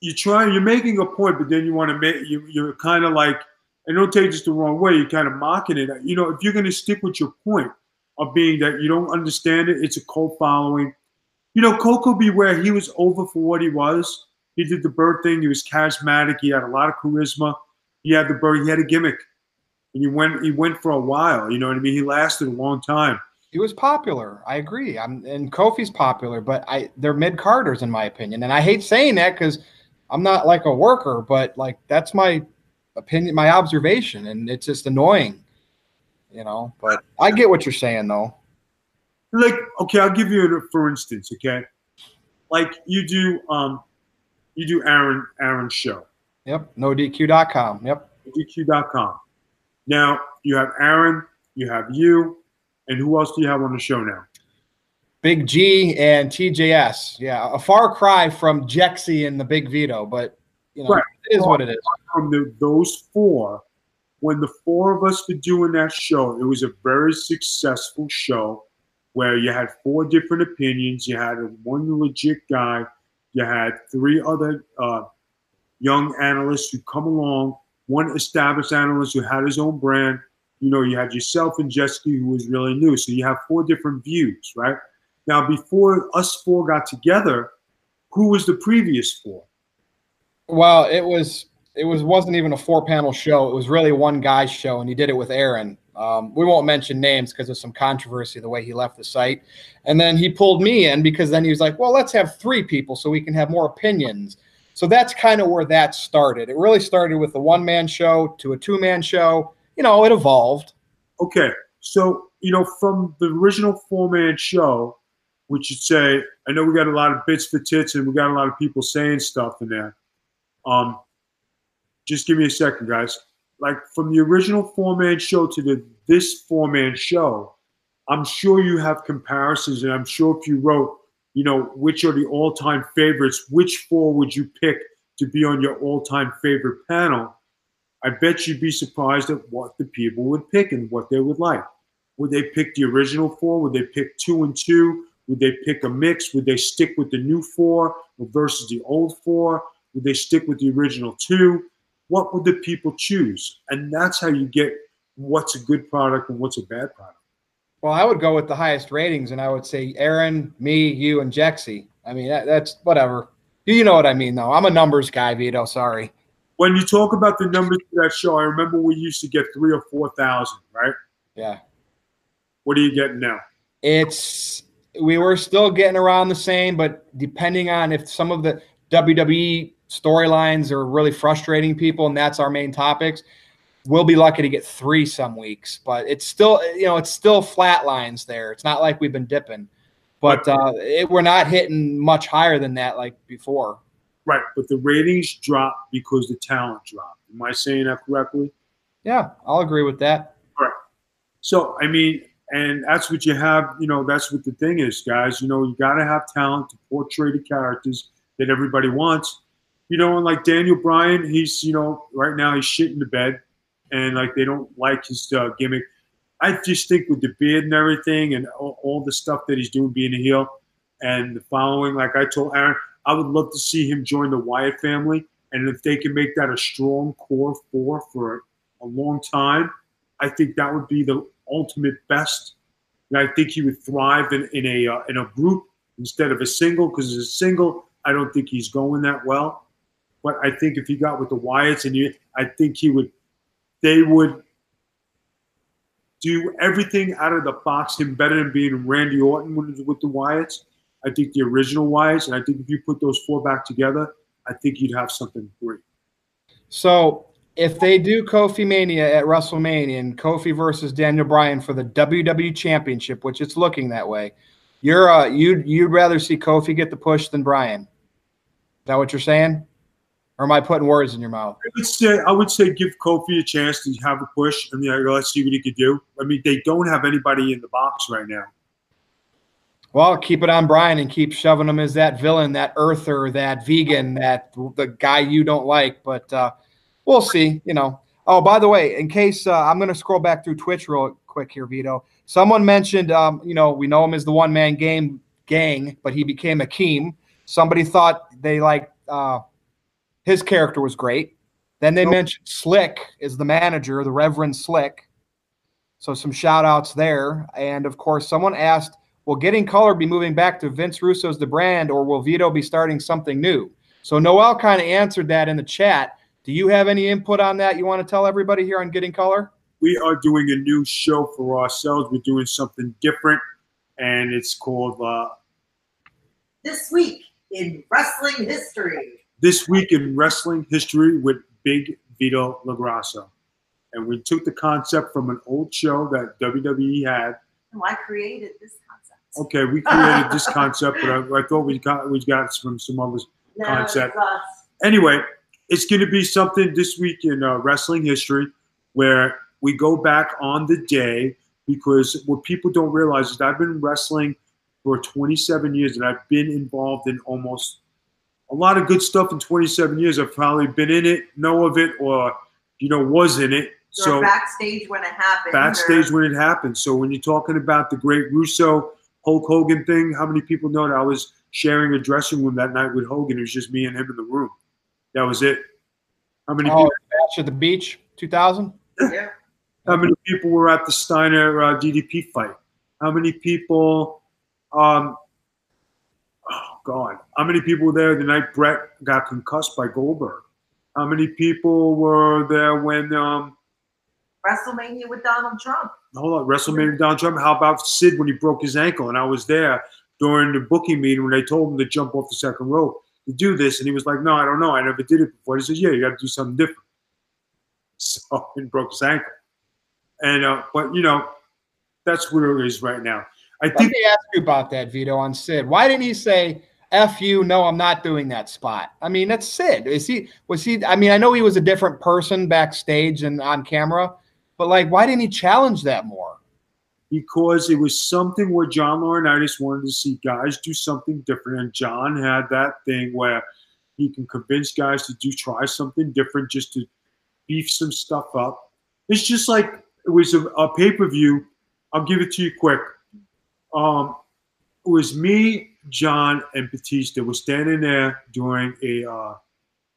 you're trying, you're making a point, but then you want to make, you, you're kind of like, and don't take this the wrong way, you're kind of mocking it. You know, if you're going to stick with your point of being that you don't understand it, it's a cult following. You know, Koko B. Ware, he was over for what he was. He did the bird thing. He was charismatic. He had a lot of charisma. He had the bird. He had a gimmick, and he went. He went for a while. You know what I mean? He lasted a long time. He was popular. I agree. I'm and Kofi's popular, but I they're mid carders in my opinion. And I hate saying that because I'm not like a worker, but like that's my opinion, my observation, and it's just annoying, you know. But I get what you're saying though. like okay i'll give you a for instance okay like you do um you do aaron aaron's show Yep. NoDQ.com. Yep. dq.com now you have aaron you have you and who else do you have on the show now Big G and TJS. Yeah, a far cry from Jexy and the Big Vito, but you know Right. it is what it is. from the, those four when the four of us were doing that show it was a very successful show where you had four different opinions you had one legit guy you had three other uh, young analysts who come along one established analyst who had his own brand you know you had yourself and jessica who was really new so you have four different views right Now, before us four got together, who was the previous four? Well, it was it was wasn't even a four panel show. It was really one guy's show, and he did it with Aaron. Um, we won't mention names because there's some controversy the way he left the site. And then he pulled me in because then he was like, well, let's have three people so we can have more opinions. So that's kind of where that started. It really started with a one man show to a two man show. You know, it evolved. Okay. So, you know, from the original four man show, which you'd say, I know we got a lot of bits for tits and we got a lot of people saying stuff in there. Um, just give me a second, guys. Like from the original four man show to the this four man show, I'm sure you have comparisons, and I'm sure if you wrote you know, which are the all time favorites? Which four would you pick to be on your all time favorite panel? I bet you'd be surprised at what the people would pick and what they would like. Would they pick the original four? Would they pick two and two? Would they pick a mix? Would they stick with the new four versus the old four? Would they stick with the original two? What would the people choose? And that's how you get what's a good product and what's a bad product. Well, I would go with the highest ratings, and I would say Aaron, me, you, and Jexy. I mean, that, that's whatever. You know what I mean, though. I'm a numbers guy, Vito. Sorry. When you talk about the numbers for that show, I remember we used to get three or four thousand, right? Yeah. What are you getting now? It's we were still getting around the same, but depending on if some of the WWE storylines are really frustrating people, and that's our main topics, we'll be lucky to get three some weeks, but it's still, you know, it's still flat lines there. It's not like we've been dipping, but uh, it, we're not hitting much higher than that like before. Right, but the ratings drop because the talent dropped. Am I saying that correctly? Yeah, I'll agree with that. Right. So, I mean, and that's what you have, you know, that's what the thing is, guys. You know, you got to have talent to portray the characters that everybody wants. You know, and like Daniel Bryan, he's, you know, right now he's shit in the bed and like they don't like his uh, gimmick. I just think with the beard and everything and all, all, the stuff that he's doing being a heel and the following, like I told Aaron, I would love to see him join the Wyatt family. And if they can make that a strong core four for a long time, I think that would be the ultimate best. And I think he would thrive in, in a uh, in a group instead of a single because as a single, I don't think he's going that well. But I think if he got with the Wyatts and you, I think he would they would do everything out of the box, him better than being Randy Orton with, with the Wyatts. I think the original Wyatts, and I think if you put those four back together, I think you'd have something great. So if they do Kofi Mania at WrestleMania and Kofi versus Daniel Bryan for the WWE Championship, which it's looking that way, you're uh you'd you'd rather see Kofi get the push than Bryan. Is that what you're saying? Or am I putting words in your mouth? I would say I would say give Kofi a chance to have a push. I mean, let's see what he could do. I mean, they don't have anybody in the box right now. Well, keep it on Bryan and keep shoving him as that villain, that earther, that vegan, that the guy you don't like. But uh, we'll see. You know. Oh, by the way, in case uh, I'm going to scroll back through Twitch real quick here, Vito. Someone mentioned, um, you know, we know him as the one man game gang, but he became Akeem. Somebody thought they like uh, his character was great. Then they nope. mentioned Slick is the manager, the Reverend Slick. So some shout outs there. And of course, someone asked, will Getting Color be moving back to Vince Russo's The Brand or will Vito be starting something new? So Noel kind of answered that in the chat. Do you have any input on that you want to tell everybody here on Getting Color? We are doing a new show for ourselves. We're doing something different, and it's called uh, This Week in Wrestling History. This Week in Wrestling History with Big Vito LoGrasso. And we took the concept from an old show that WWE had. Oh, I created this concept. Okay, we created this concept, but I, I, thought we got we got from some other no, concept. Anyway, it's going to be something this week in uh, wrestling history where we go back on the day because what people don't realize is I've been wrestling for 27 years and I've been involved in almost a lot of good stuff in 27 years. I've probably been in it, know of it, or you know, was in it. So backstage when it happened. Backstage or... when it happened. So when you're talking about the great Russo Hulk Hogan thing, how many people know that I was sharing a dressing room that night with Hogan? It was just me and him in the room. That was it. How many oh, people? Bash at the Beach, 2000. Yeah. How many people were at the Steiner uh, DDP fight? How many people Um, God, how many people were there the night Bret got concussed by Goldberg? How many people were there when um, WrestleMania with Donald Trump. hold on, WrestleMania with Donald Trump? How about Sid when he broke his ankle? And I was there during the booking meeting when they told him to jump off the second rope to do this, and he was like, "No, I don't know. I never did it before." He said, "Yeah, you got to do something different." So he broke his ankle, and uh, but you know, that's where it is right now. I Let think me ask you about that, Vito, on Sid. Why didn't he say F you, no, I'm not doing that spot? I mean, that's Sid. Is he was he I mean, I know he was a different person backstage and on camera, but like why didn't he challenge that more? because it was something where John Laurinaitis wanted to see guys do something different, and John had that thing where he can convince guys to do try something different just to beef some stuff up. It's just like it was a, a pay per view. I'll give it to you quick. Um, it was me, John, and Batista were standing there during a. Uh,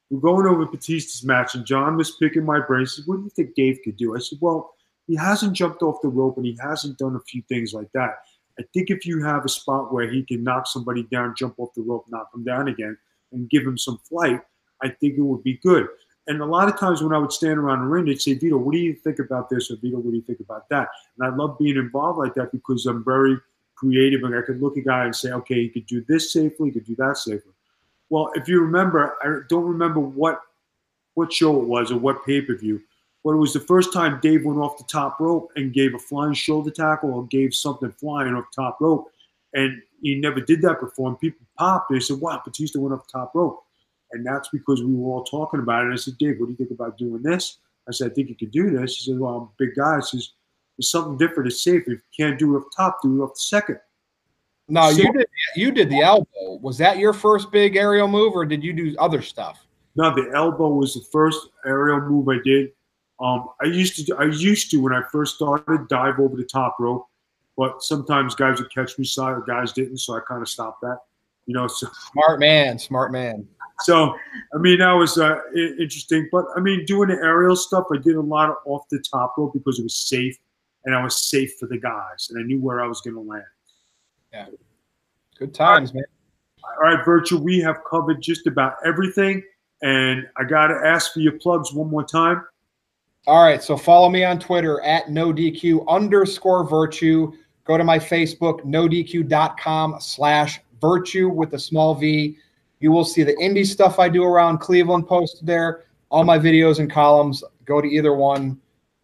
we're going over Batista's match, and John was picking my brain. He said, "What do you think Dave could do?" I said, "Well." he hasn't jumped off the rope and he hasn't done a few things like that. I think if you have a spot where he can knock somebody down, jump off the rope, knock them down again, and give him some flight, I think it would be good. And a lot of times when I would stand around the ring, they'd say, Vito, what do you think about this? Or Vito, what do you think about that? And I love being involved like that because I'm very creative and I could look at a guy and say, okay, you could do this safely, you could do that safely. Well, if you remember, I don't remember what what show it was or what pay-per-view, but it was the first time Dave went off the top rope and gave a flying shoulder tackle or gave something flying off top rope. And he never did that before. And people popped. They said, wow, Batista went off the top rope. And that's because we were all talking about it. And I said, Dave, what do you think about doing this? I said, I think you could do this. He said, well, I'm a big guy. He says, there's something different. It's safe. If you can't do it off top, do it off the second. No, So- you did you did the elbow. Was that your first big aerial move or did you do other stuff? No, the elbow was the first aerial move I did. Um, I used to, I used to when I first started, dive over the top rope, but sometimes guys would catch me side, or guys didn't, so I kind of stopped that. You know, so Smart man, smart man. so I mean that was uh, interesting. But I mean, doing the aerial stuff, I did a lot of off the top rope because it was safe, and I was safe for the guys, and I knew where I was going to land. Yeah, good times, man. All right, Virtue, we have covered just about everything, and I got to ask for your plugs one more time. All right, so follow me on Twitter at nodq underscore virtue. Go to my Facebook, nodq.com slash virtue with a small v. You will see the indie stuff I do around Cleveland posted there. All my videos and columns, go to either one.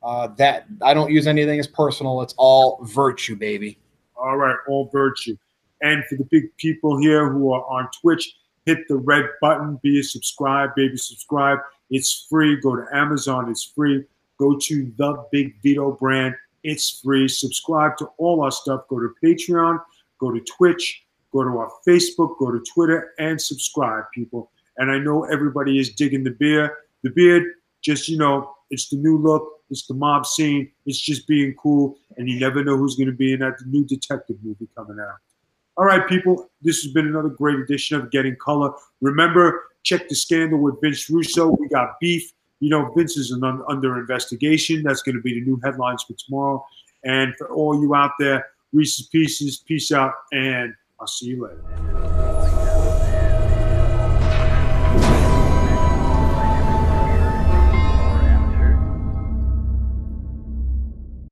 Uh, that I don't use anything as personal. It's all virtue, baby. All right, all virtue. And for the big people here who are on Twitch, hit the red button, be a subscribe, baby, subscribe. It's free. Go to Amazon, it's free. Go to the Big Vito brand, it's free. Subscribe to all our stuff. Go to Patreon, go to Twitch, go to our Facebook, go to Twitter, and subscribe, people. And I know everybody is digging the beer. The beard, just you know, it's the new look. It's the mob scene. It's just being cool, and you never know who's going to be in that new detective movie coming out. All right, people, this has been another great edition of Getting Color. Remember, check the scandal with Vince Russo. We got beef. You know, Vince is un- under investigation. That's going to be the new headlines for tomorrow. And for all you out there, Reese's Pieces, peace out, and I'll see you later.